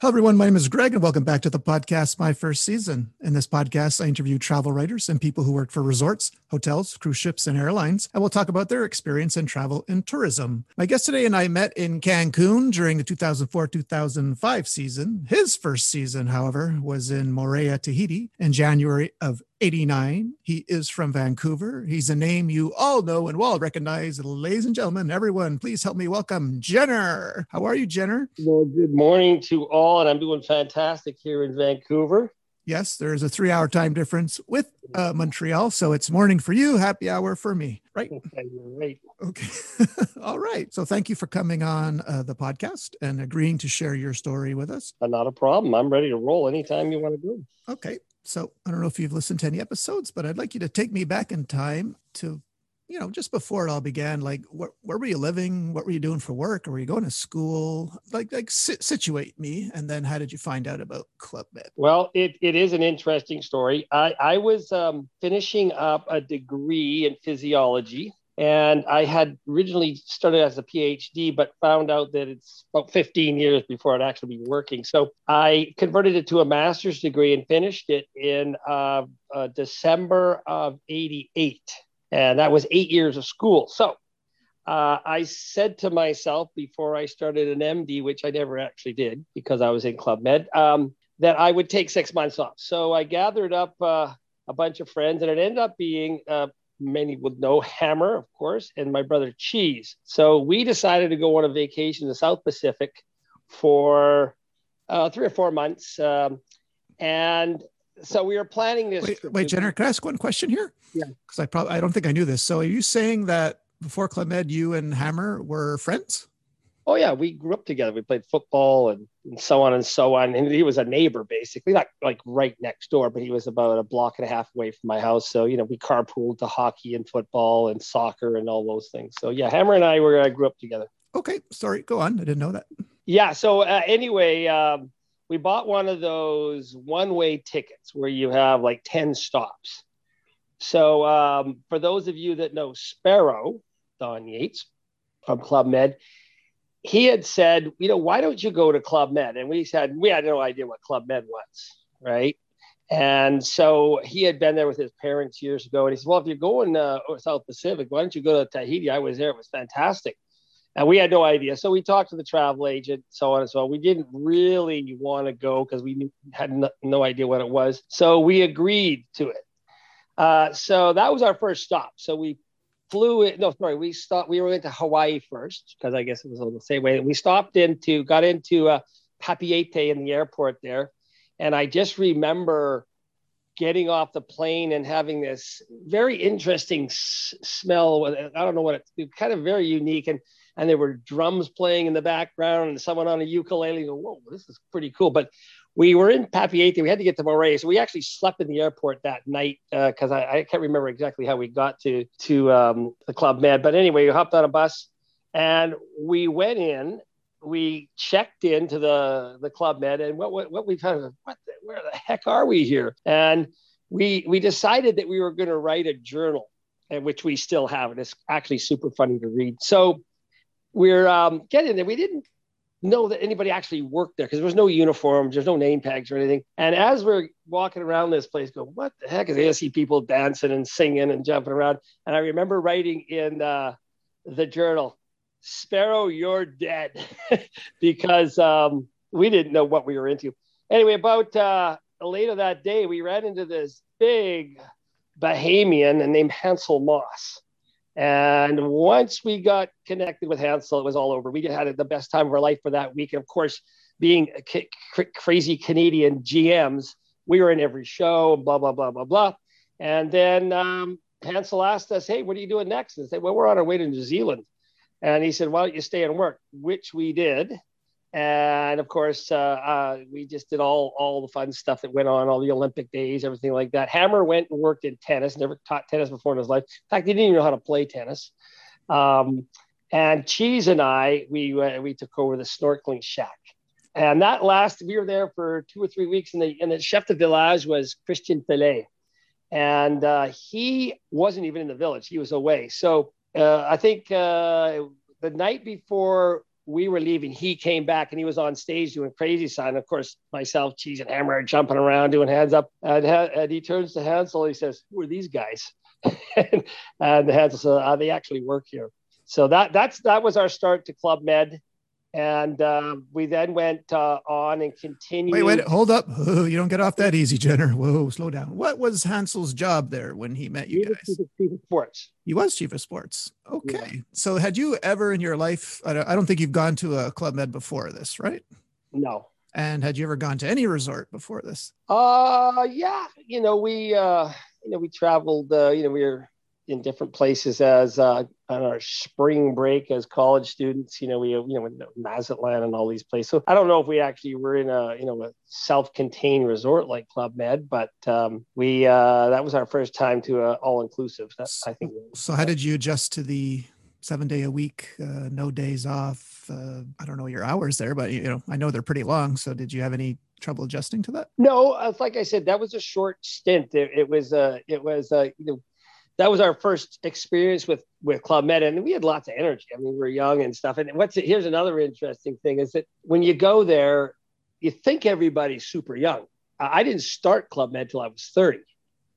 Hello, everyone. My name is Greg, and welcome back to the podcast, My First Season. In this podcast, I interview travel writers and people who work for resorts, hotels, cruise ships, and airlines, and we'll talk about their experience in travel and tourism. My guest today and I met in Cancun during the 2004 2005 season. His first season, however, was in Moorea, Tahiti in January of 89. He is from Vancouver. He's a name you all know and well recognize. Ladies and gentlemen, everyone, please help me welcome Jenner. How are you, Jenner? Well, good morning to all, and I'm doing fantastic here in Vancouver. Yes, there's a three hour time difference with uh, Montreal. So it's morning for you, happy hour for me, right? Okay, you're right. Okay. All right. So thank you for coming on uh, the podcast and agreeing to share your story with us. Uh, not a problem. I'm ready to roll anytime you want to go. Okay. So I don't know if you've listened to any episodes, but I'd like you to take me back in time to, you know, just before it all began. Like, where, where were you living? What were you doing for work? Or were you going to school? Like, like situate me. And then how did you find out about Club Med? Well, it, it is an interesting story. I, I was um, finishing up a degree in physiology and I had originally started as a PhD, but found out that it's about 15 years before I'd actually be working. So I converted it to a master's degree and finished it in uh, uh, December of 88. And that was eight years of school. So uh, I said to myself before I started an MD, which I never actually did because I was in Club Med, um, that I would take six months off. So I gathered up uh, a bunch of friends, and it ended up being uh, many would know Hammer, of course, and my brother Cheese. So we decided to go on a vacation in the South Pacific for uh, three or four months. Um, and so we were planning this. Wait, wait Jenner, can I ask one question here? Yeah. Because I probably I don't think I knew this. So are you saying that before Club Med, you and Hammer were friends? Oh yeah, we grew up together. We played football and, and, so on and so on. And he was a neighbor, basically, not like right next door, but he was about a block and a half away from my house. So you know, we carpooled to hockey and football and soccer and all those things. So yeah, Hammer and I were I grew up together. Okay, sorry, go on. I didn't know that. Yeah. So uh, anyway, um, we bought one of those one-way tickets where you have like ten stops. So um, for those of you that know Sparrow, Don Yates from Club Med he had said, you know, why don't you go to Club Med? And we said, we had no idea what Club Med was, right? And so he had been there with his parents years ago. And he said, well, if you're going uh, South Pacific, why don't you go to Tahiti? I was there. It was fantastic. And we had no idea. So we talked to the travel agent, so on and so on. We didn't really want to go because we had no, no, idea what it was. So we agreed to it. Uh, so that was our first stop. So we flew it. No, sorry, we stopped. We went to Hawaii first because I guess it was the same way. We stopped into, got into uh, Papeete in the airport there, and I just remember getting off the plane and having this very interesting s- smell. I don't know what it's it, kind of very unique, and and there were drums playing in the background and someone on a ukulele. Go, whoa, this is pretty cool. But we were in Papeete. We had to get to Moorea, so we actually slept in the airport that night because uh, I, I, can't remember exactly how we got to to um, the Club Med. But anyway, we hopped on a bus and we went in. We checked into the the Club Med, and what what, what we kind of what the, where the heck are we here? And we we decided that we were going to write a journal, and which we still have, and it's actually super funny to read. So we're um, getting there. We didn't know that anybody actually worked there because there was no uniforms, there's no name tags or anything. And as we're walking around this place, go, what the heck is I see people dancing and singing and jumping around. And I remember writing in uh, the journal, Sparrow, you're dead, because um, we didn't know what we were into. Anyway, about uh, later that day, we ran into this big Bahamian named Hansel Moss. And once we got connected with Hansel, it was all over. We had the best time of our life for that week. And of course, being crazy Canadian GMs, we were in every show, blah, blah, blah, blah, blah. And then um, Hansel asked us, Hey, what are you doing next? And said, Well, we're on our way to New Zealand. And he said, Why don't you stay and work? Which we did and of course uh, uh, we just did all all the fun stuff that went on all the olympic days everything like that. Hammer went and worked in tennis never taught tennis before in his life. In fact he didn't even know how to play tennis. Um, and cheese and i we uh, we took over the snorkeling shack. And that last we were there for two or three weeks and the and the chef de village was christian Fillet. and uh, he wasn't even in the village. He was away. So uh, i think uh, the night before we were leaving, he came back and he was on stage doing crazy sign. Of course, myself, Cheese, and Hammer jumping around doing hands up. And, and he turns to Hansel. He says, "Who are these guys?" and, Hansel says, uh, "They actually work here." So that that's that was our start to Club Med and uh, we then went uh, on and continued. Wait, wait, hold up! Oh, you don't get off that easy, Jenner. Whoa, slow down. What was Hansel's job there when he met you guys? Chief of, chief of sports. He was chief of sports. Okay. Yeah. So, had you ever in your life? I don't, I don't think you've gone to a club med before this, right? No. And had you ever gone to any resort before this? Uh, yeah. You know, we, uh, you know, we traveled. Uh, you know, we were in different places as uh, on our spring break as college students. You know, we you know in Mazatlan and all these places. So I don't know if we actually were in a you know a self-contained resort like Club Med, but um, we uh, that was our first time to uh, all inclusive. I think. So how did you adjust to the seven day a week, uh, no days off? Uh, I don't know your hours there, but you know I know they're pretty long. So did you have any trouble adjusting to that? No, uh, like I said, that was a short stint. It, it was uh, it was uh, you know that was our first experience with with Club Med, and we had lots of energy. I mean, we were young and stuff. And what's here's another interesting thing is that when you go there, you think everybody's super young. I didn't start Club Med till I was 30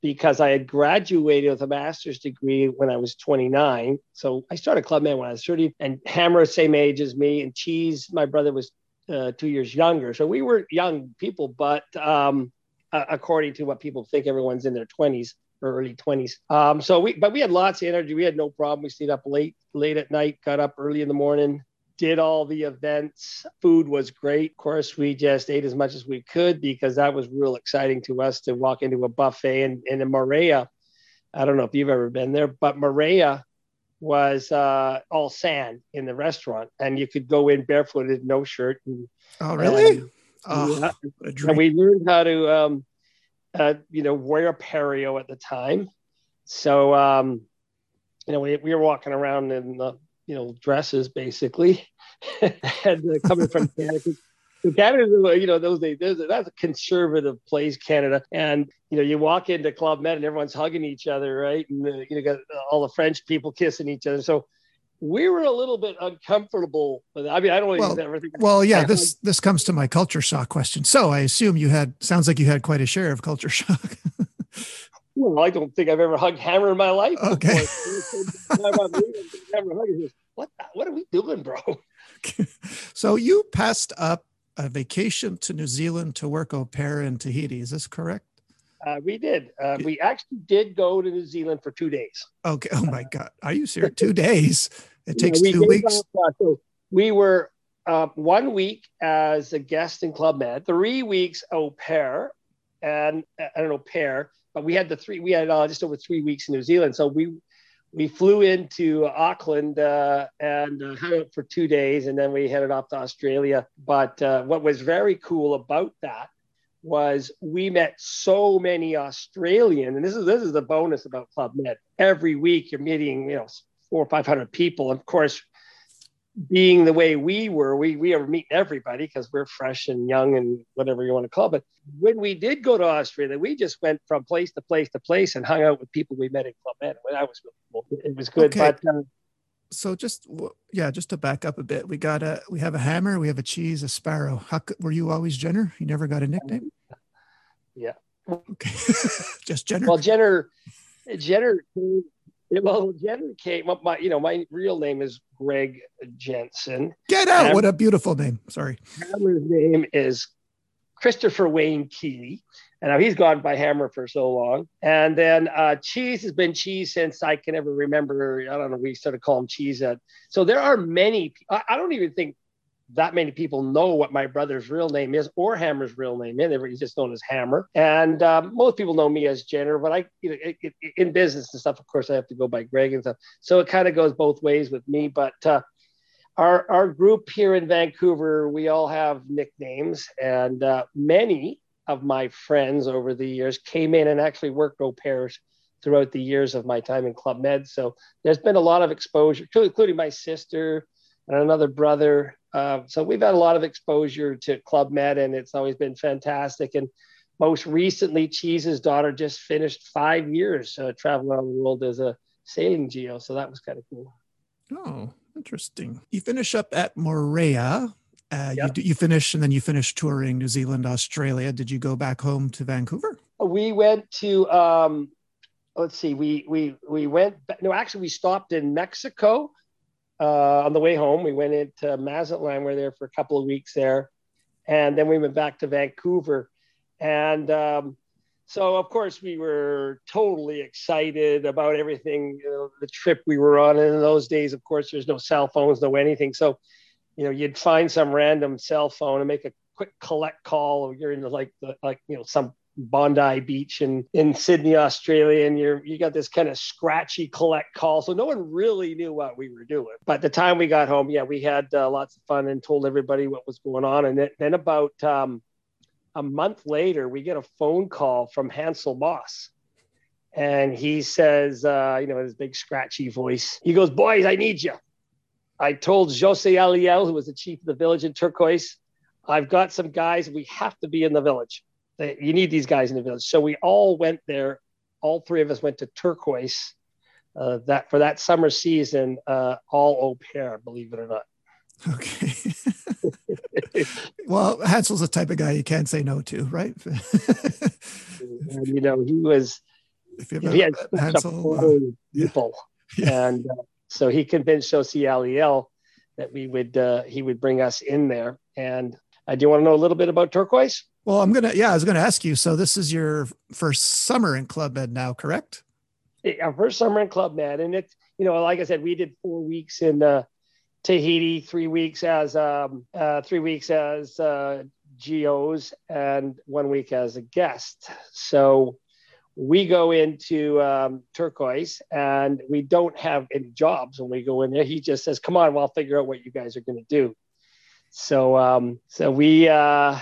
because I had graduated with a master's degree when I was 29. So I started Club Med when I was 30, and Hammer same age as me, and Cheese, my brother was uh, two years younger. So we were young people, but um, uh, according to what people think, everyone's in their 20s early 20s. Um, so we, but we had lots of energy. We had no problem. We stayed up late, late at night, got up early in the morning, did all the events. Food was great. Of course, we just ate as much as we could because that was real exciting to us to walk into a buffet. And, and in Moorea, I don't know if you've ever been there, but Moorea was uh, all sand in the restaurant, and you could go in barefooted, no shirt. And, oh, really? And, oh, yeah. and we learned how to um, uh, you know, wear pareo at the time. So, um, you know, we, we were walking around in the, you know, dresses basically, and uh, coming from Canada. So Canada, you know, those days, that's a conservative place, Canada. And, you know, you walk into Club Med and everyone's hugging each other, right? And uh, you got all the French people kissing each other. So we were a little bit uncomfortable with it. I mean, I don't well, everything. Well, yeah, this this comes to my culture shock question. So I assume you had sounds like you had quite a share of culture shock. well, I don't think I've ever hugged Hammer in my life. Okay. what what are we doing, bro? so you passed up a vacation to New Zealand to work au pair in Tahiti. Is this correct? Uh, we did. Uh, we actually did go to New Zealand for two days. Okay. Oh my God. Are you serious? two days? It takes yeah, we two weeks. Uh, so we were uh, one week as a guest in Club Med, three weeks au pair, and uh, I don't know pair, but we had the three. We had uh, just over three weeks in New Zealand. So we we flew into Auckland uh, and uh, hung out for two days, and then we headed off to Australia. But uh, what was very cool about that was we met so many Australian, and this is this is the bonus about Club Med. Every week you're meeting, you know, four or five hundred people. Of course, being the way we were, we we are meeting everybody because we're fresh and young and whatever you want to call it. But when we did go to Australia, we just went from place to place to place and hung out with people we met in Club Med. That was really cool. It was good. Okay. But um, so just yeah, just to back up a bit, we got a we have a hammer, we have a cheese, a sparrow. How were you always Jenner? You never got a nickname? Yeah. Okay. just Jenner. Well, Jenner, Jenner well, Jenner came up. My, you know, my real name is Greg Jensen. Get out! What a beautiful name. Sorry. Hammer's name is Christopher Wayne Keeley, and now he's gone by Hammer for so long. And then uh, Cheese has been Cheese since I can ever remember. I don't know. We started calling him Cheese. At, so there are many. I, I don't even think that many people know what my brother's real name is or Hammer's real name is. He's just known as Hammer. And um, most people know me as Jenner, but I, you know, it, it, in business and stuff, of course, I have to go by Greg and stuff. So it kind of goes both ways with me. But uh, our our group here in Vancouver, we all have nicknames, and uh, many of my friends over the years came in and actually worked au pairs throughout the years of my time in Club Med. So there's been a lot of exposure, including my sister and another brother uh, so we've had a lot of exposure to Club Med, and it's always been fantastic. And most recently, Cheese's daughter just finished five years uh, traveling around the world as a sailing geo, so that was kind of cool. Oh, Interesting. You finish up at Moorea. Uh, yep. you, you finish and then you finish touring New Zealand, Australia. Did you go back home to Vancouver? We went to um, let's see, we we we went. No, actually, we stopped in Mexico uh, on the way home. We went into Mazatlan. We were there for a couple of weeks there, and then we went back to Vancouver. And um, so, of course, we were totally excited about everything. You know, the trip we were on. And in those days, of course, there's no cell phones, no anything. So, you know, you'd find some random cell phone and make a quick collect call. You're in the, like the like you know some Bondi Beach in, in Sydney, Australia, and you're you got this kind of scratchy collect call. So no one really knew what we were doing. But the time we got home, yeah, we had uh, lots of fun and told everybody what was going on. And then about um, a month later, we get a phone call from Hansel Moss. And he says, uh, you know, his big scratchy voice, he goes, Boys, I need you. I told Jose Aliel, who was the chief of the village in Turquoise, I've got some guys. We have to be in the village you need these guys in the village. So we all went there. All three of us went to Turquoise uh, that for that summer season, uh, all au pair, believe it or not. Okay. well, Hansel's the type of guy you can't say no to, right? and, you know, he was. If you he had Hansel, uh, people, yeah. and uh, so he convinced Josie Aliel that we would uh, he would bring us in there. And uh, do you want to know a little bit about Turquoise? Well, I'm gonna yeah, I was gonna ask you. So this is your first summer in Club Med now, correct? Our first summer in Club Med, and it's you know, like I said, we did four weeks in uh, Tahiti, three weeks as um, uh, three weeks as uh, geos, and one week as a guest. So we go into um, turquoise and we don't have any jobs when we go in there. He just says, "Come on, well, I'll figure out what you guys are going to do." So, um, so we uh,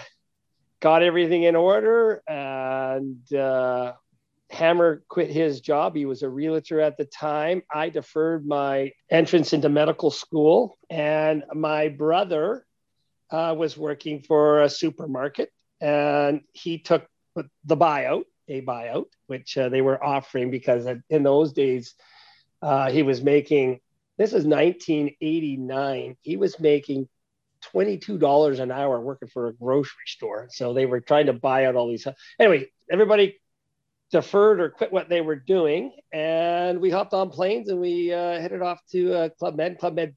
got everything in order and uh, Hammer quit his job. He was a realtor at the time. I deferred my entrance into medical school, and my brother uh, was working for a supermarket, and he took the buyout, a buyout, which uh, they were offering because in those days uh, he was making. This is 1989. He was making $22 an hour working for a grocery store. So they were trying to buy out all these. Anyway, everybody deferred or quit what they were doing. And we hopped on planes and we uh, headed off to uh, Club Med. Club Med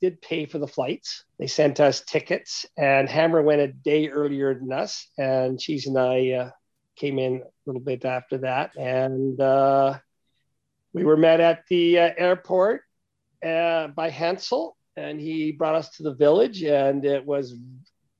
did pay for the flights. They sent us tickets, and Hammer went a day earlier than us. And Cheese and I uh, came in a little bit after that. And uh, we were met at the uh, airport uh, by Hansel and he brought us to the village and it was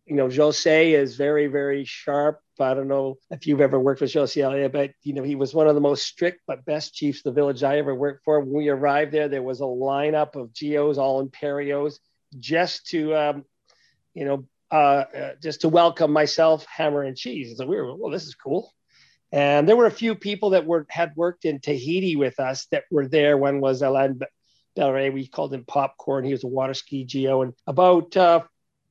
you know jose is very very sharp. I don't know if you've ever worked with jose Elia, but you know he was one of the most strict but best chiefs the village i ever worked for. When we arrived there there was a lineup of geos all imperios just to um, you know uh, uh, just to welcome myself hammer and cheese. So we were well this is cool. And there were a few people that were had worked in Tahiti with us that were there. One was Alain Del We called him Popcorn. He was a water ski geo, and about uh,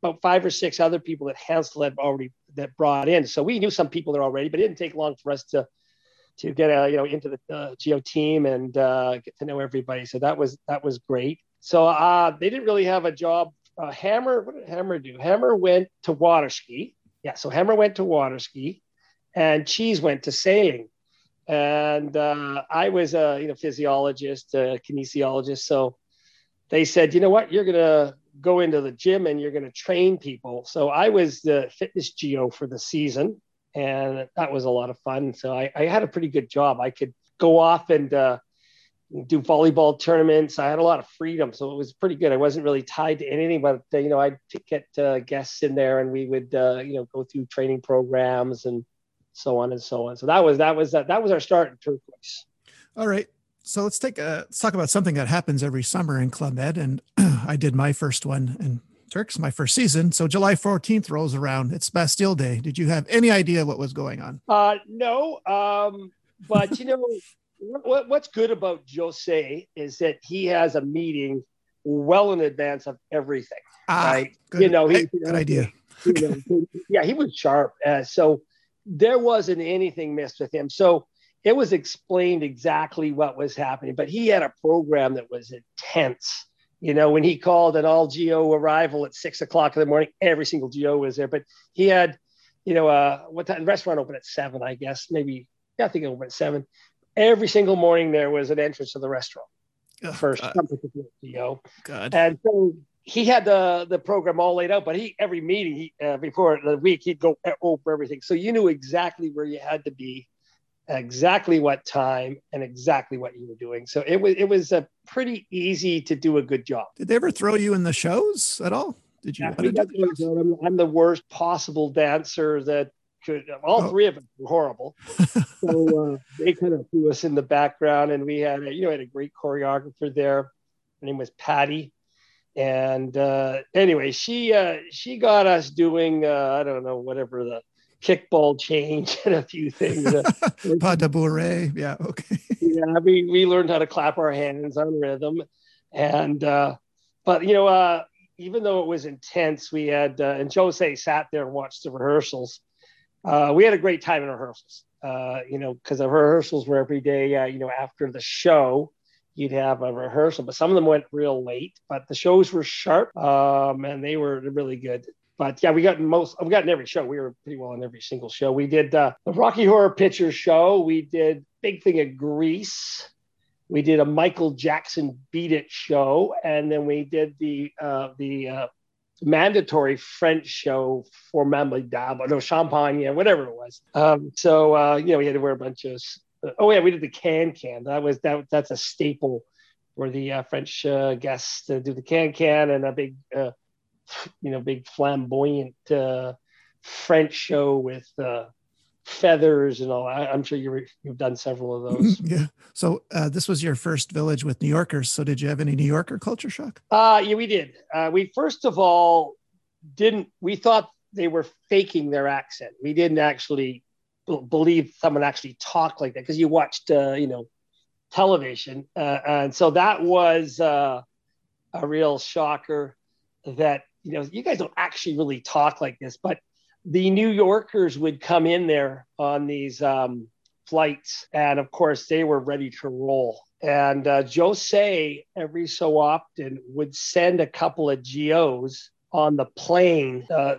about five or six other people that Hansel had already that brought in. So we knew some people there already, but it didn't take long for us to to get uh, you know into the uh, geo team and uh, get to know everybody. So that was that was great. So uh, they didn't really have a job. Uh, Hammer, what did Hammer do? Hammer went to water ski. Yeah, so Hammer went to water ski, and Cheese went to sailing and uh, I was a you know physiologist, a kinesiologist. So they said, you know what, you're gonna go into the gym and you're gonna train people. So I was the fitness geo for the season, and that was a lot of fun. So I, I had a pretty good job. I could go off and uh, do volleyball tournaments. I had a lot of freedom, so it was pretty good. I wasn't really tied to anything, but you know, I'd get uh, guests in there, and we would uh, you know go through training programs and so on and so on. So that was that was that that was our start in turquoise. All right. So let's take a let's talk about something that happens every summer in Club Med. And I did my first one in Turks, my first season. So July 14th rolls around. It's Bastille Day. Did you have any idea what was going on? Uh no. Um, but you know what, what's good about Jose is that he has a meeting well in advance of everything. Ah, right. Good, you know, he, good idea. You know, yeah, he was sharp. Uh, so there wasn't anything missed with him. So it was explained exactly what was happening, but he had a program that was intense You know, when he called an all GO arrival at six o'clock in the morning, every single GO was there. But he had, you know, uh, what time? Restaurant open at seven, I guess. Maybe yeah, I think it opened at seven. Every single morning there was an entrance to the restaurant. Oh, first, God. GO. God. And so he had the the program all laid out, but he every meeting he uh, before the week he'd go over everything, so you knew exactly where you had to be, exactly what time, and exactly what you were doing. So it was it was a pretty easy to do a good job. Did they ever throw you in the shows at all? Did you? Yeah, I'm, I'm, the worst possible dancer that could. All oh. three of them were horrible. so uh, they kind of threw us in the background, and we had a, you know had a great choreographer there. Her name was Patty and uh, anyway, she uh, she got us doing uh, I don't know whatever the kickball change and a few things. Uh, Pas de bourrée. Yeah. Okay. yeah. We, we learned how to clap our hands on rhythm. And, uh, but, you know, uh, even though it was intense, we had, uh, and Jose sat there and watched the rehearsals. Uh, we had a great time in rehearsals, uh, you know, because the rehearsals were every day, uh, you know, after the show you'd have a rehearsal, but some of them went real late. But the shows were sharp, um, and they were really good. But yeah, we got most. We got in every show. We were pretty well in every single show. We did uh, the Rocky Horror Picture Show. We did Big Thing of Grease. We did a Michael Jackson Beat It show, and then we did the uh, the uh, mandatory French show for Mamma Dab, no Champagne, yeah, whatever it was. Um, so uh, you know, we had to wear a bunch of oh yeah, we did the can can. That was that. That's a staple for the uh, French uh, guests to do the can can and a big, uh, you know, big flamboyant uh, French show with uh, feathers and all. I, am sure you have done several of those. yeah. So uh, this was your first village with New Yorkers. So did you have any New Yorker culture shock? Uh, yeah, we did. Uh, we first of all didn't. We thought they were faking their accent. We didn't actually believe someone actually talked like that because you watched, uh, you know, television, uh, and so that was uh, a real shocker. That you know, you guys don't actually really talk like this, but the New Yorkers would come in there on these um, flights, and of course they were ready to roll. And uh, Jose every so often would send a couple of geos on the plane. Uh,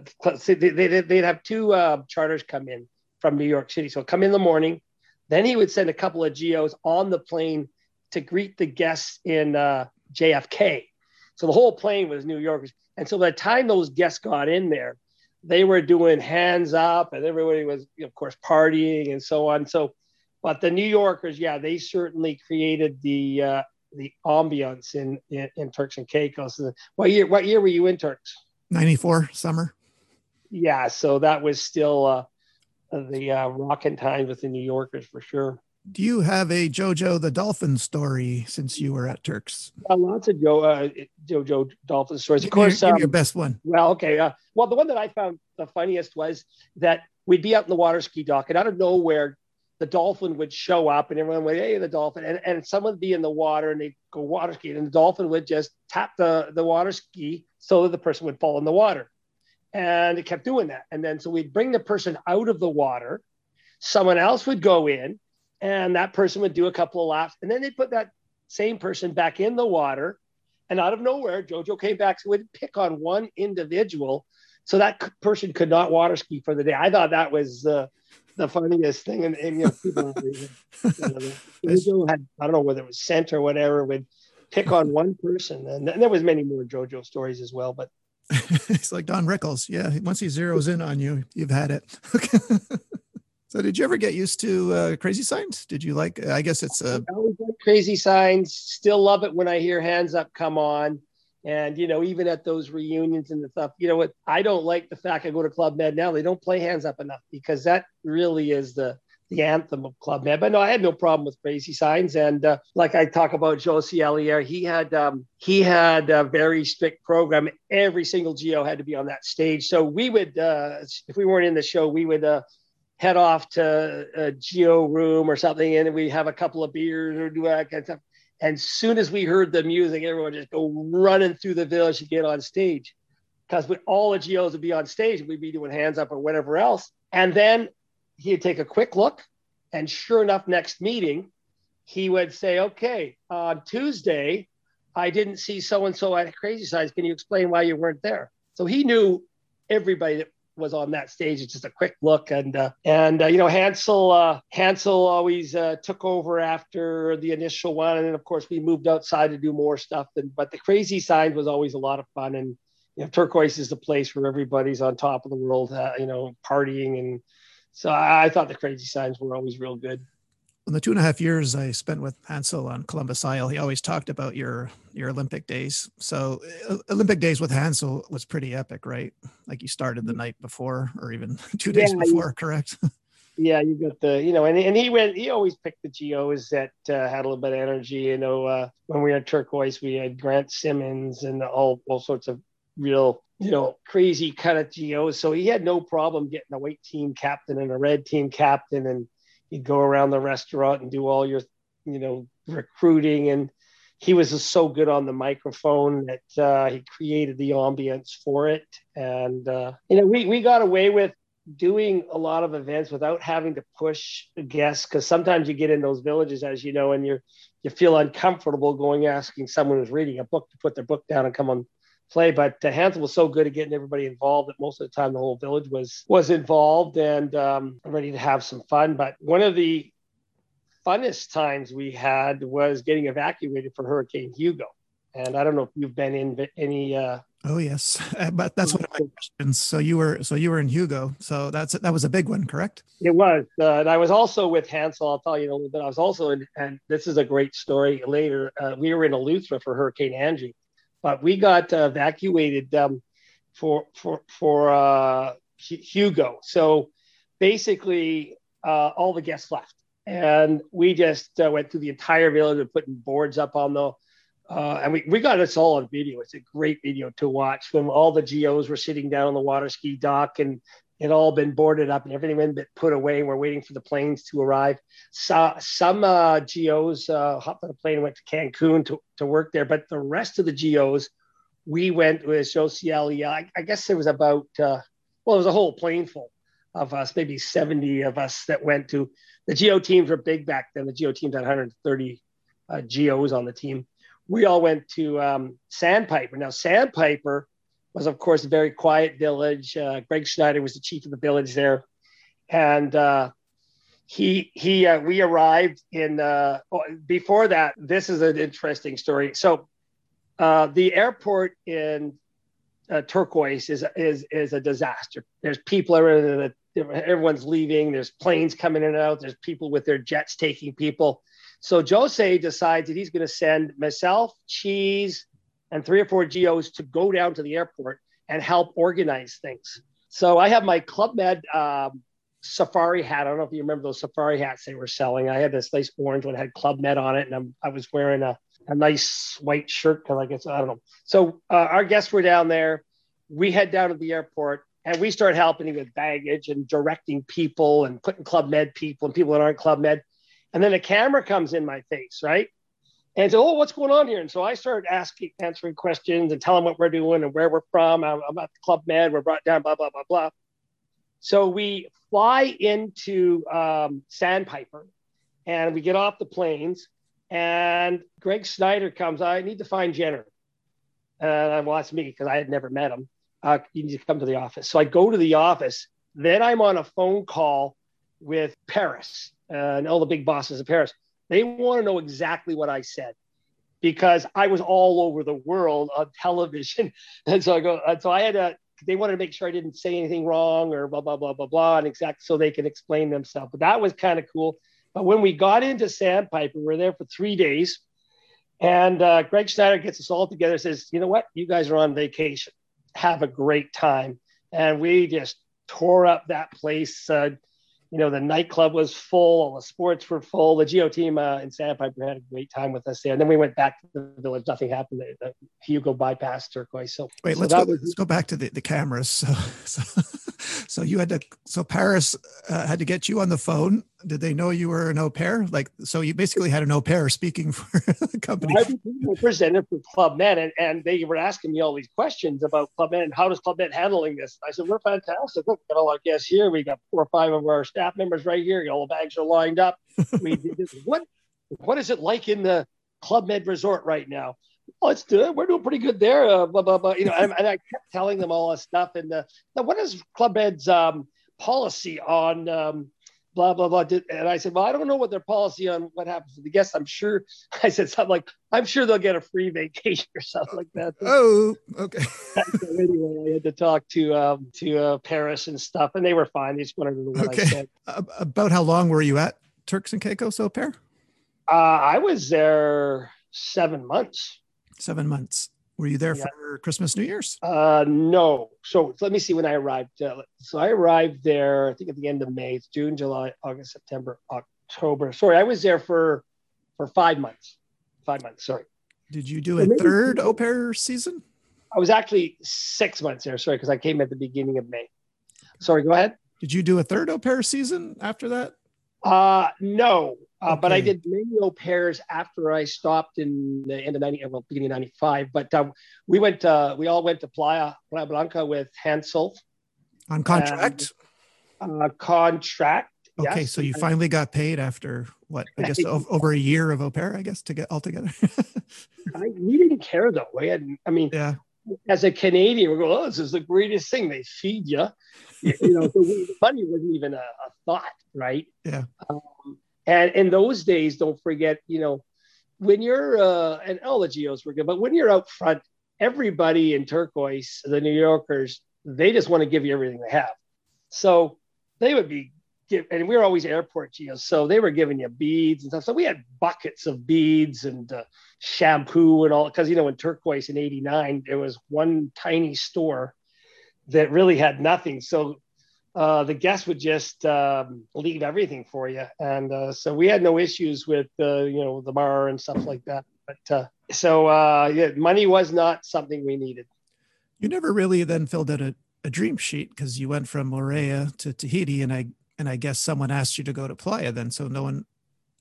they'd have two uh, charters come in from New York City. So come in the morning. Then he would send a couple of geos on the plane to greet the guests in uh, JFK. So the whole plane was New Yorkers. And so by the time those guests got in there, they were doing hands up and everybody was, of course, partying and so on. So, but the New Yorkers, yeah, they certainly created the uh, the ambiance in, in, in Turks and Caicos. What year? What year were you in Turks? Ninety four summer. Yeah, so that was still uh, the uh, rocking times with the New Yorkers for sure. Do you have a JoJo the Dolphin story since you were at Turks? Yeah, lots of Joe, uh, JoJo Dolphin stories. Of give course, um, your best one. Well, okay. Uh, well, the one that I found the funniest was that we'd be out in the water ski dock, and out of nowhere, the dolphin would show up, and everyone would, "Hey, the dolphin!" And, and someone would be in the water, and they'd go water skiing, and the dolphin would just tap the the water ski so that the person would fall in the water. And it kept doing that. And then so we'd bring the person out of the water, someone else would go in, and that person would do a couple of laps. And then they'd put that same person back in the water. And out of nowhere, JoJo came back, so would pick on one individual. So that person could not water ski for the day. I thought that was uh, the funniest thing. And, and you know, people, you know, JoJo had, I don't know whether it was sent or whatever, would pick on one person. And, and there was many more JoJo stories as well. But it's like Don Rickles. Yeah, once he zeroes in on you, you've had it. so, did you ever get used to uh, crazy signs? Did you like? I guess it's. Always like crazy signs. Still love it when I hear hands up, come on. And you know, even at those reunions and the stuff, you know what? I don't like the fact I go to Club Med now. They don't play hands up enough because that really is the the anthem of Club Med. But no, I had no problem with crazy signs. And uh, like I talk about Josie Allier, he had um, he had a very strict program. Every single GO had to be on that stage. So we would, uh, if we weren't in the show, we would uh, head off to a GO room or something, and we have a couple of beers or do that kind of stuff. And soon as we heard the music, everyone just go running through the village to get on stage because with all the GOs would be on stage we'd be doing hands up or whatever else. And then he'd take a quick look, and sure enough, next meeting, he would say, "Okay, on Tuesday, I didn't see so and so at Crazy Signs. Can you explain why you weren't there? So he knew everybody that was on that stage. It's just a quick look, and uh, and uh, you know Hansel uh, Hansel always uh, took over after the initial one, and then of course we moved outside to do more stuff. And but the Crazy Signs was always a lot of fun, and you know Turquoise is the place where everybody's on top of the world, uh, you know, partying, and so I, I thought the Crazy Signs were always real good in the two and a half years I spent with Hansel on Columbus Isle, he always talked about your your Olympic days. So uh, Olympic days with Hansel was pretty epic, right? Like you started the night before, or even two days yeah, before, you, correct? yeah, you got the you know, and and he went. He always picked the geos that uh, had a little bit of energy. You know, uh, when we had turquoise, we had Grant Simmons and all all sorts of real you know, crazy kind of geos. So he had no problem getting a white team captain and a red team captain and he'd go around the restaurant and do all your, you know, recruiting. And he was just so good on the microphone that uh, he created the ambience for it. And, uh, you know, we, we got away with doing a lot of events without having to push guests because sometimes you get in those villages, as you know, and you're, you feel uncomfortable going asking someone who's reading a book to put their book down and come on play. But uh, Hansel was so good at getting everybody involved that most of the time the whole village was was involved and um, ready to have some fun. But one of the funnest times we had was getting evacuated for Hurricane Hugo. And I don't know if you've been in any. Uh, oh yes, but that's one of my questions. So you were so you were in Hugo. So that's that was a big one, correct? It was, uh, and I was also with Hansel. I'll tell you a little bit. I was also in, and this is a great story. Later, uh, we were in Eleuthera for Hurricane Angie, but we got uh, evacuated um, for for for uh, Hugo. So basically, uh, all the guests left, and we just uh, went through the entire village and putting boards up on the. Uh, and we, we got this all on video. It's a great video to watch when all the geos were sitting down on the water ski dock and it all been boarded up and everything been put away. We're waiting for the planes to arrive. So, some uh, GOs uh, hopped on a plane and went to Cancun to, to work there, but the rest of the GOs, we went with Josiel. I, I guess there was about, uh, well, it was a whole plane full of us, maybe 70 of us that went to the GO teams were big back then. The GO teams had 130 uh, GOs on the team. We all went to um, Sandpiper. Now, Sandpiper was, of course, a very quiet village. Uh, Greg Schneider was the chief of the village there, and uh, he he uh, we arrived in. Uh, oh, before that, this is an interesting story. So, uh, the airport in uh, Turquoise is is is a disaster. There's people everywhere. Everyone's leaving. There's planes coming in and out. There's people with their jets taking people. So Jose decides that he's going to send myself, Cheese, and three or four geos to go down to the airport and help organize things. So I have my Club Med um, safari hat. I don't know if you remember those safari hats they were selling. I had this nice orange one, that had Club Med on it, and I'm, i was wearing a, a nice white shirt because I guess I don't know. So uh, our guests were down there. We head down to the airport and we start helping with baggage and directing people and putting Club Med people and people that aren't Club Med. And then a camera comes in my face, right? And so, oh, what's going on here? And so I started asking, answering questions and telling them what we're doing and where we're from. I'm, I'm at the Club Med. We're brought down, blah, blah, blah, blah. So we fly into um, Sandpiper and we get off the planes. And Greg Snyder comes, I need to find Jenner. And I well, that's me because I had never met him. Uh, you need to come to the office. So I go to the office. Then I'm on a phone call with Paris uh, and all the big bosses of Paris. They want to know exactly what I said because I was all over the world on television. And so I go, and so I had to, they wanted to make sure I didn't say anything wrong or blah, blah, blah, blah, blah, and exact so they can explain themselves. But that was kind of cool. But when we got into Sandpiper, we were there for three days. And uh, Greg Schneider gets us all together, says, you know what? You guys are on vacation. Have a great time. And we just tore up that place. Uh, you know, the nightclub was full, all the sports were full. The Geo team uh, in Sandpiper had a great time with us there. And then we went back to the village. Nothing happened. The, the Hugo bypassed turquoise. So wait, so let's, go, was, let's go back to the, the cameras. So, so, so you had to, so Paris uh, had to get you on the phone. Did they know you were an au pair? Like, so you basically had an au pair speaking for the company. I was presented for Club Med and, and they were asking me all these questions about Club Med and how does Club Med handling this? I said, we're fantastic. Look, got all our guests here. We got four or five of our staff members right here. All the bags are lined up. We did this. What, what is it like in the Club Med resort right now? Oh, let's do it. We're doing pretty good there. Uh, blah blah blah. You know, and, and, I kept telling them all this stuff. And uh, now, what is Club Med's um, policy on um, blah blah blah? And I said, well, I don't know what their policy on what happens to the guests. I'm sure. I said something like, I'm sure they'll get a free vacation or something like that. Oh, okay. so anyway, I had to talk to um, to uh, Paris and stuff, and they were fine. They just wanted to know what okay. I said. About how long were you at Turks and Caicos au pair? Uh, I was there seven months. Seven months. Were you there yeah. for Christmas, New Year's? Uh, no. So let me see when I arrived. Uh, so I arrived there, I think at the end of May. It's June, July, August, September, October. Sorry, I was there for for five months. Five months. Sorry. Did you do a third au pair season? I was actually six months there. Sorry, because I came at the beginning of May. Sorry, go ahead. Did you do a third au pair season after that? Uh, no, uh, okay. but I did many au pairs after I stopped in the end of 90, well, beginning of 95. But uh, we went, uh, we all went to Playa, Playa Blanca with Hansel. On contract? And, uh, contract. Okay, yes. so you finally got paid after what? I guess over a year of au pair, I guess, to get all together. I, we didn't care though. We had, I mean, yeah. As a Canadian, we go, "Oh, this is the greatest thing." They feed you, you, know. we, money wasn't even a, a thought, right? Yeah. Um, and in those days, don't forget, you know, when you're uh, and all the geos were good, but when you're out front, everybody in turquoise, the New Yorkers, they just want to give you everything they have. So they would be give, and we were always airport geos, so they were giving you beads and stuff. So we had buckets of beads and uh, shampoo and all because you know in turquoise in '89 there was one tiny store that really had nothing. So uh, the guests would just um, leave everything for you, and uh, so we had no issues with uh, you know the bar and stuff like that. But uh, so uh, yeah, money was not something we needed. You never really then filled out a, a dream sheet because you went from Moorea to Tahiti, and I and I guess someone asked you to go to Playa then, so no one.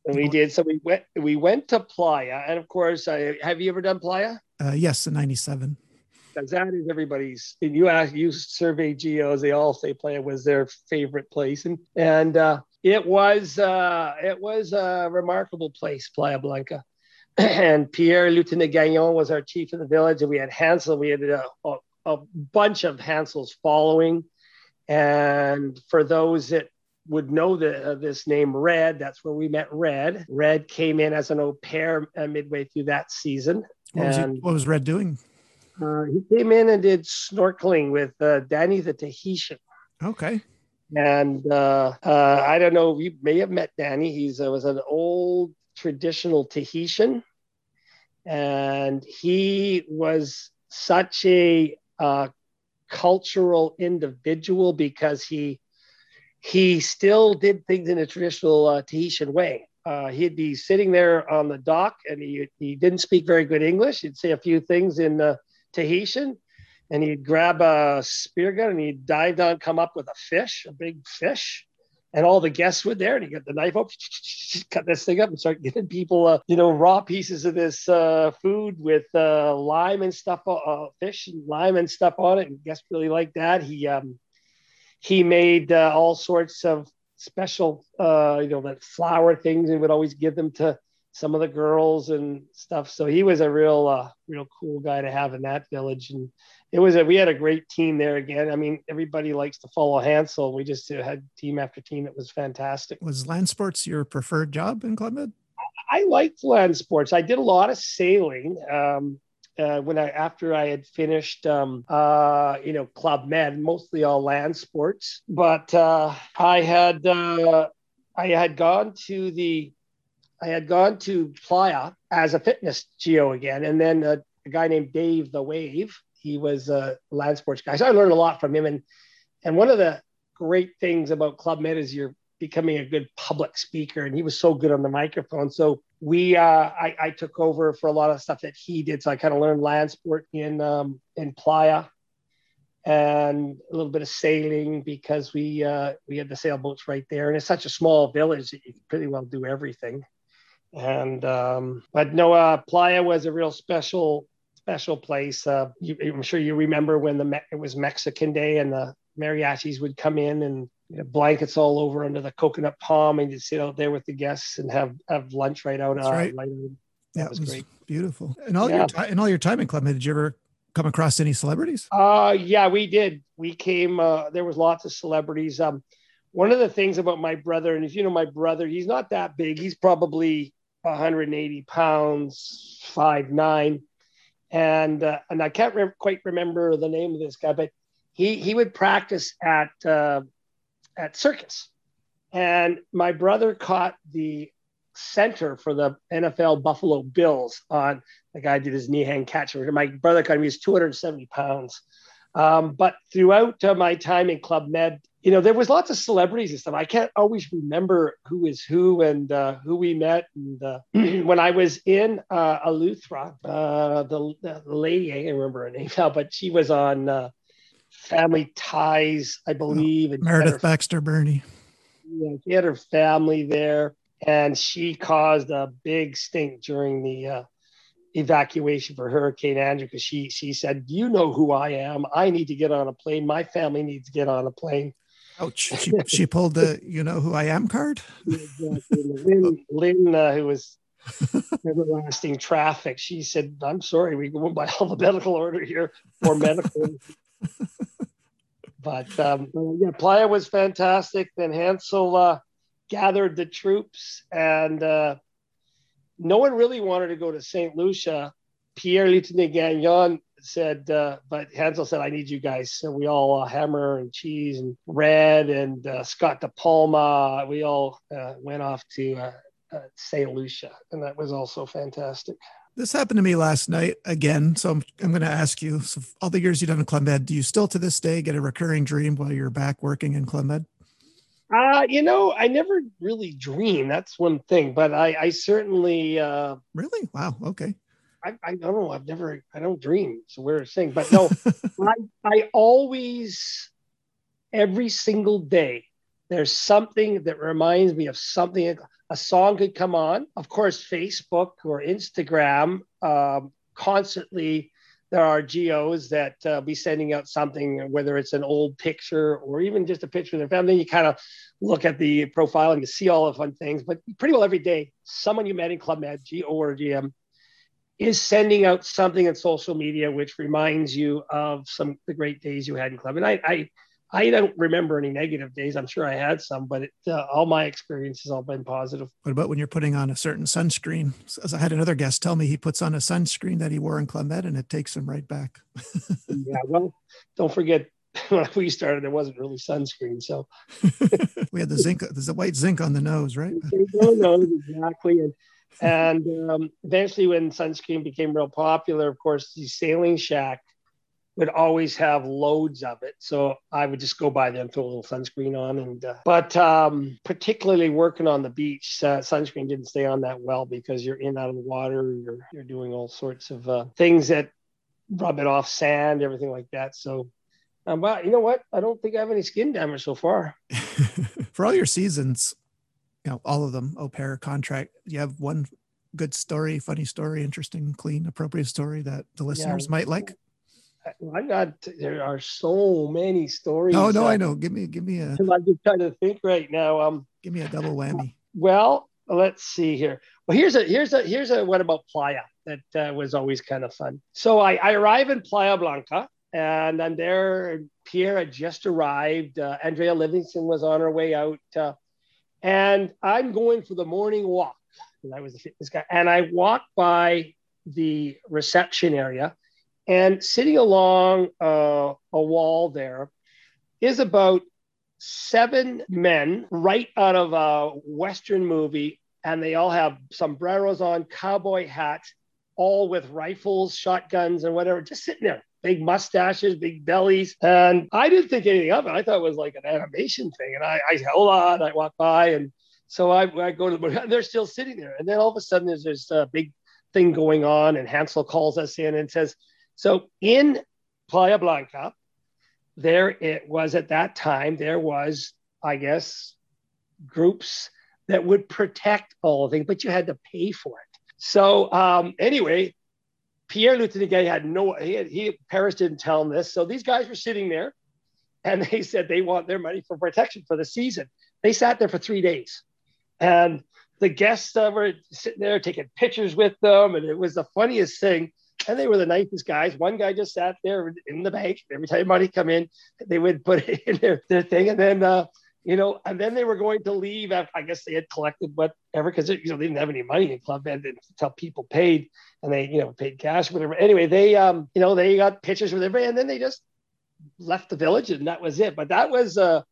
And we did. So we went. We went to Playa, and of course, I, have you ever done Playa? Uh, yes, in '97 because that is everybody's. You ask, you survey geos, they all say Playa was their favorite place, and and uh, it was uh, it was a remarkable place, Playa Blanca. and Pierre Lieutenant Gagnon was our chief of the village, and we had Hansel. We had a, a, a bunch of Hansels following, and for those that would know the, uh, this name Red. That's where we met Red. Red came in as an au pair uh, midway through that season. What was, he, what was Red doing? Uh, he came in and did snorkeling with uh, Danny the Tahitian. Okay. And uh, uh I don't know, you may have met Danny. He's uh, was an old traditional Tahitian, and he was such a uh, cultural individual because he he still did things in a traditional Tahitian way. Uh, he'd be sitting there on the dock and he, he didn't speak very good English. He'd say a few things in uh, Tahitian, and he'd grab a spear gun and he'd dive down, come up with a fish, a big fish, and all the guests were there, and he got the knife up, cut this thing up, and start giving people, uh, you know, raw pieces of this uh, food with uh, lime and stuff, uh, uh, fish and lime and stuff on it, and guests really liked that. He um, he made uh, all sorts of special, you know, that flour things, and would always give them to some of the girls and stuff. So he was a real, uh, real cool guy to have in that village. And it was a, we had a great team there again. I mean, everybody likes to follow Hansel. We just had team after team. It was fantastic. Was land sports your preferred job in Club Med? I liked land sports. I did a lot of sailing. Um, uh, when I after I had finished, um, uh, you know, Club Med, mostly all land sports. But uh, I had uh, I had gone to the I had gone to Playa as a fitness geo again, and then a, a guy named Dave the Wave. He was a land sports guy, so I learned a lot from him. And and one of the great things about Club Med is you're becoming a good public speaker, and he was so good on the microphone. So we, uh, I, I took over for a lot of stuff that he did. So I kind of learned land sport in um, in Playa, and a little bit of sailing because we uh, we had the sailboats right there, and it's such a small village that you can pretty well do everything. And um, but no, uh, Playa was a real special special place. Uh, you, I'm sure you remember when the it was Mexican Day and the mariachis would come in and you know, blankets all over under the coconut palm, and you'd sit out there with the guests and have have lunch right out. That's uh, right. that yeah, was, was, great. Beautiful. And all yeah. your time, and all your time in Club did you ever come across any celebrities? Uh, yeah, we did. We came. Uh, there was lots of celebrities. Um, one of the things about my brother, and if you know my brother, he's not that big. He's probably 180 pounds, five nine, and uh, and I can't re- quite remember the name of this guy, but he he would practice at uh, at circus, and my brother caught the center for the NFL Buffalo Bills on the guy did his knee hand catch. My brother caught him. He was 270 pounds. Um, but throughout uh, my time in Club Med, you know, there was lots of celebrities and stuff. I can't always remember who is who and uh, who we met. And uh, when I was in uh, Eleuthera, uh, the, the, lady, I can't remember her name now, but she was on uh, Family Ties, I believe. Oh, Meredith her, Baxter Birney. Yeah, she had her family there, and she caused a big stink during the uh, evacuation for Hurricane Andrew because she she said, "You know who I am. I need to get on a plane. My family needs to get on a plane." Ouch! She, she pulled the "You know who I am" card. Exactly. Lynn, Lynn uh, who was everlasting traffic. She said, "I'm sorry, we go by alphabetical order here for medical." but um, yeah, Playa was fantastic. Then Hansel uh, gathered the troops, and uh, no one really wanted to go to Saint Lucia. Pierre Lieutenant Gagnon said, uh, but Hansel said, I need you guys. So we all, uh, Hammer and Cheese and Red and uh, Scott De Palma, we all uh, went off to St. Lucia. And that was also fantastic. This happened to me last night again. So I'm, I'm going to ask you so all the years you've done in Club Med, do you still to this day get a recurring dream while you're back working in Club Med? Uh, you know, I never really dream. That's one thing, but I, I certainly. Uh, really? Wow. Okay. I, I don't know. I've never, I don't dream. It's a weird thing, but no, I, I always, every single day, there's something that reminds me of something. A song could come on. Of course, Facebook or Instagram um, constantly. There are GOs that uh, be sending out something, whether it's an old picture or even just a picture of their family. You kind of look at the profile and you see all the fun things. But pretty well every day, someone you met in Club Med, GO or GM, is sending out something in social media which reminds you of some the great days you had in club. And I I, I don't remember any negative days. I'm sure I had some, but it, uh, all my experiences all been positive. What about when you're putting on a certain sunscreen? As I had another guest tell me, he puts on a sunscreen that he wore in Med, and it takes him right back. yeah, well, don't forget when we started, there wasn't really sunscreen, so we had the zinc. There's a white zinc on the nose, right? nose, exactly. And and um, eventually, when sunscreen became real popular, of course, the sailing shack would always have loads of it. So I would just go by them, throw a little sunscreen on. And uh, but um, particularly working on the beach, uh, sunscreen didn't stay on that well because you're in out of the water. You're you're doing all sorts of uh, things that rub it off sand, everything like that. So. Um, well, you know what? I don't think I have any skin damage so far. For all your seasons, you know all of them au pair contract you have one good story funny story interesting clean appropriate story that the listeners yeah. might like I got there are so many stories. Oh no, uh, I know. Give me give me a I'm just trying to think right now. Um give me a double whammy. Well, let's see here. Well, here's a here's a here's a what about Playa that uh, was always kind of fun. So I, I arrive in Playa Blanca and I'm there. Pierre had just arrived. Uh, Andrea Livingston was on her way out. Uh, and I'm going for the morning walk. And I was the fitness guy. And I walk by the reception area, and sitting along uh, a wall there is about seven men right out of a Western movie. And they all have sombreros on, cowboy hats, all with rifles, shotguns, and whatever, just sitting there big mustaches, big bellies. And I didn't think anything of it. I thought it was like an animation thing. And I, I hold on, I walk by. And so I, I go to the, they're still sitting there. And then all of a sudden there's this uh, big thing going on. And Hansel calls us in and says, so in Playa Blanca, there it was at that time, there was, I guess, groups that would protect all of things, but you had to pay for it. So um, anyway, Pierre Lieutenant had no, he, had, he Paris didn't tell him this. So these guys were sitting there and they said they want their money for protection for the season. They sat there for three days. And the guests were sitting there taking pictures with them, and it was the funniest thing. And they were the nicest guys. One guy just sat there in the bank. Every time money come in, they would put it in their, their thing, and then uh, you know, and then they were going to leave. After, I guess they had collected whatever because you know they didn't have any money in Club Med until people paid, and they you know paid cash whatever. Anyway, they um you know they got pictures with everybody, and then they just left the village, and that was it. But that was a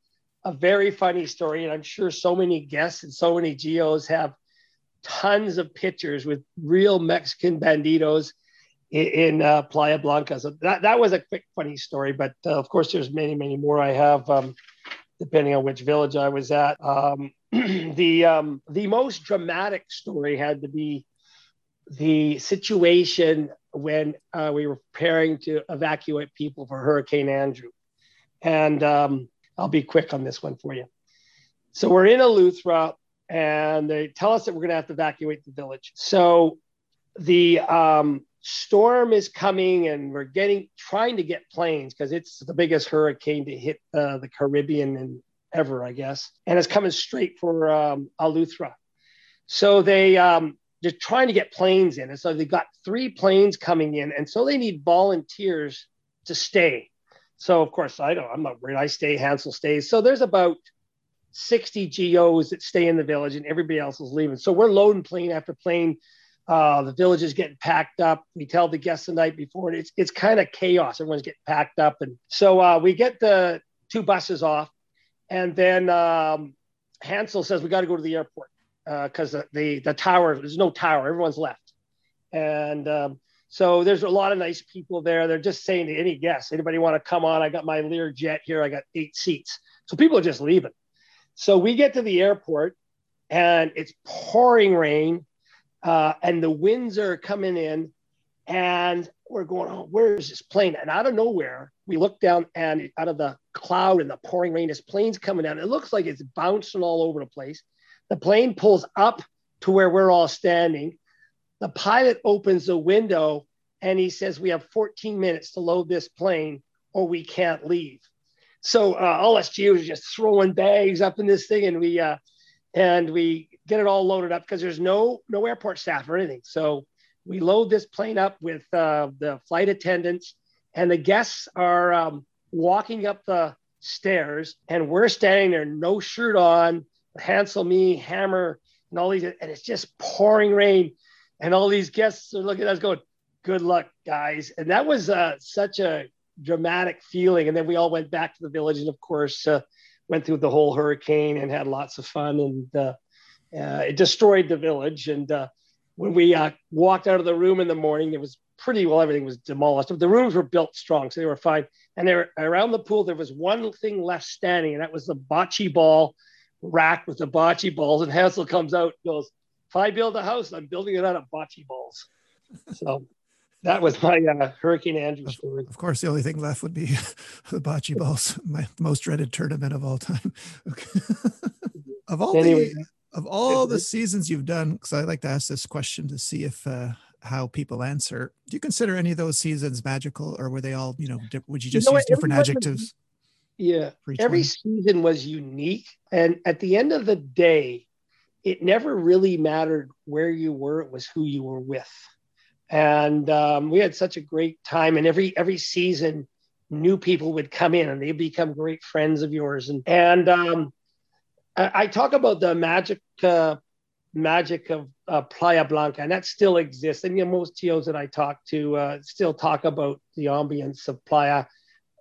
a very funny story, and I'm sure so many guests and so many GOs have tons of pictures with real Mexican banditos in, uh, Playa Blanca. So that that was a quick funny story, but uh, of course there's many many more I have. Um, depending on which village I was at. Um, the um, the most dramatic story had to be the situation when uh, we were preparing to evacuate people for Hurricane Andrew, and um, I'll be quick on this one for you. So we're in Eleuthera, and they tell us that we're going to have to evacuate the village. So the um, storm is coming and we're getting trying to get planes because it's the biggest hurricane to hit uh, the Caribbean and ever, I guess, and it's coming straight for um. So they um, they're trying to get planes in, and so they've got three planes coming in, and so they need volunteers to stay. So of course I don't, I'm not worried. I stay, Hansel stays. So there's about 60 GOs that stay in the village, and everybody else is leaving. So we're loading plane after plane uh, the village is getting packed up. We tell the guests the night before, it's it's kind of chaos. Everyone's getting packed up, and so uh, we get the two buses off, and then um, Hansel says we got to go to the airport because uh, the, the, the tower there's no tower. Everyone's left, and um, so there's a lot of nice people there. They're just saying to any guest, anybody want to come on? I got my Lear jet here. I got eight seats. So people are just leaving. So we get to the airport, and it's pouring rain uh, and the winds are coming in, and we're going, oh, where is this plane? And out of nowhere, we look down, and out of the cloud and the pouring rain, this plane's coming down. It looks like it's bouncing all over the place. The plane pulls up to where we're all standing. The pilot opens the window and he says, We have 14 minutes to load this plane or we can't leave. So uh, GOs are just throwing bags up in this thing, and we uh, and we get it all loaded up because there's no no airport staff or anything. So we load this plane up with uh, the flight attendants, and the guests are um, walking up the stairs, and we're standing there, no shirt on, Hansel, me, Hammer, and all these, and it's just pouring rain, and all these guests are looking at us going, "Good luck, guys!" And that was uh, such a dramatic feeling. And then we all went back to the village, and of course. Uh, went through the whole hurricane and had lots of fun and uh, it destroyed the village. And uh, when we uh, walked out of the room in the morning, it was pretty well, everything was demolished. But the rooms were built strong, so they were fine. And there around the pool, there was one thing left standing, and that was the bocce ball rack with the bocce balls. And Hansel comes out and goes, If I build a house, I'm building it out of bocce balls. So that was my uh, Hurricane Andrew story. Of course, the only thing left would be the bocce balls, my most dreaded tournament of all time. of all anyway, the of all the seasons you've done, because I like to ask this question to see if uh, how people answer. Do you consider any of those seasons magical, or were they all, you know, would you just you know use different adjectives? Was, yeah, every one? season was unique, and at the end of the day, it never really mattered where you were; it was who you were with, and um, we had such a great time. And every every season, new people would come in, and they become great friends of yours, and and um, I, talk about the magic uh, magic of uh, Playa Blanca, and that still exists. And you know, most TOs that I talk to uh, still talk about the ambience of Playa,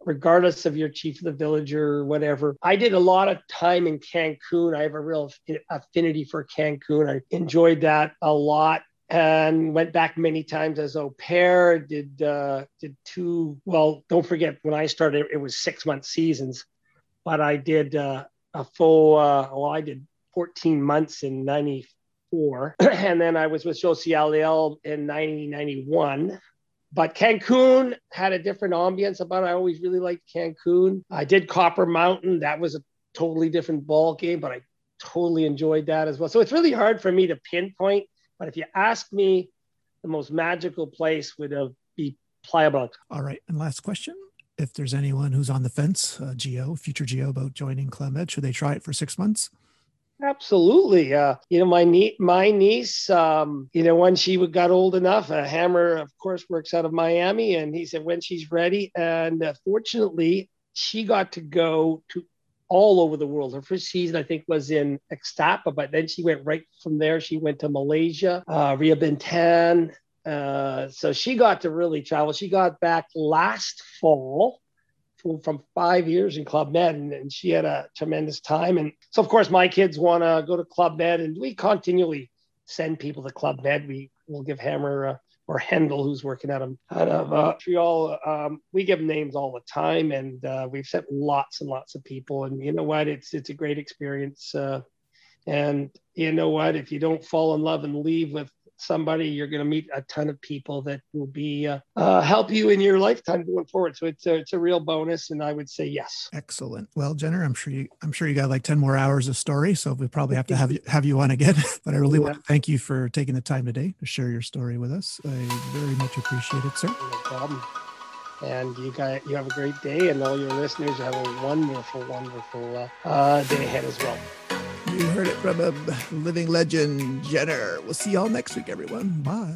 regardless of your chief of the village or whatever. I did a lot of time in Cancun. I have a real affinity for Cancun. I enjoyed that a lot and went back many times as au pair. Did uh, did two. Well, don't forget when I started, it was six month seasons, but I did uh, a full, uh, well, I did 14 months in 94. and then I was with Socialel in 1991. But Cancun had a different ambience about it. I always really liked Cancun. I did Copper Mountain. That was a totally different ball game, but I totally enjoyed that as well. So it's really hard for me to pinpoint. But if you ask me, the most magical place would have be Playa Blanca. All right. And last question if there's anyone who's on the fence, uh, GO, future GO, about joining Club should they try it for six months? Absolutely. Uh, you know, my nie- my niece, um, you know, when she got old enough, uh, Hammer, of course, works out of Miami, and he said when she's ready. And uh, fortunately, she got to go to all over the world. Her first season, I think, was in Ixtapa, but then she went right from there. She went to Malaysia, uh, Ria Bintan. Uh, so she got to really travel. She got back last fall from, from five years in Club Med, and, and, she had a tremendous time. And so, of course, my kids want to go to Club Med, and we continually send people to Club Med. We will give Hammer uh, or Hendel, who's working out of, out of uh, Montreal. Um, we give names all the time, and uh, we've sent lots and lots of people. And you know what? It's it's a great experience. Uh, and you know what? If you don't fall in love and leave with somebody, you're going to meet a ton of people that will be uh, uh, help you in your lifetime going forward. So it's a, it's a real bonus, and I would say yes. Excellent. Well, Jenner, I'm sure you I'm sure you got like ten more hours of story, so we probably have to have you have you on again. but I really yeah. want to thank you for taking the time today to share your story with us. I very much appreciate it, sir. No problem. And you got you have a great day, and all your listeners have a wonderful, wonderful uh, uh day ahead as well. You heard it from a living legend, Jenner. We'll see y'all next week, everyone. Bye.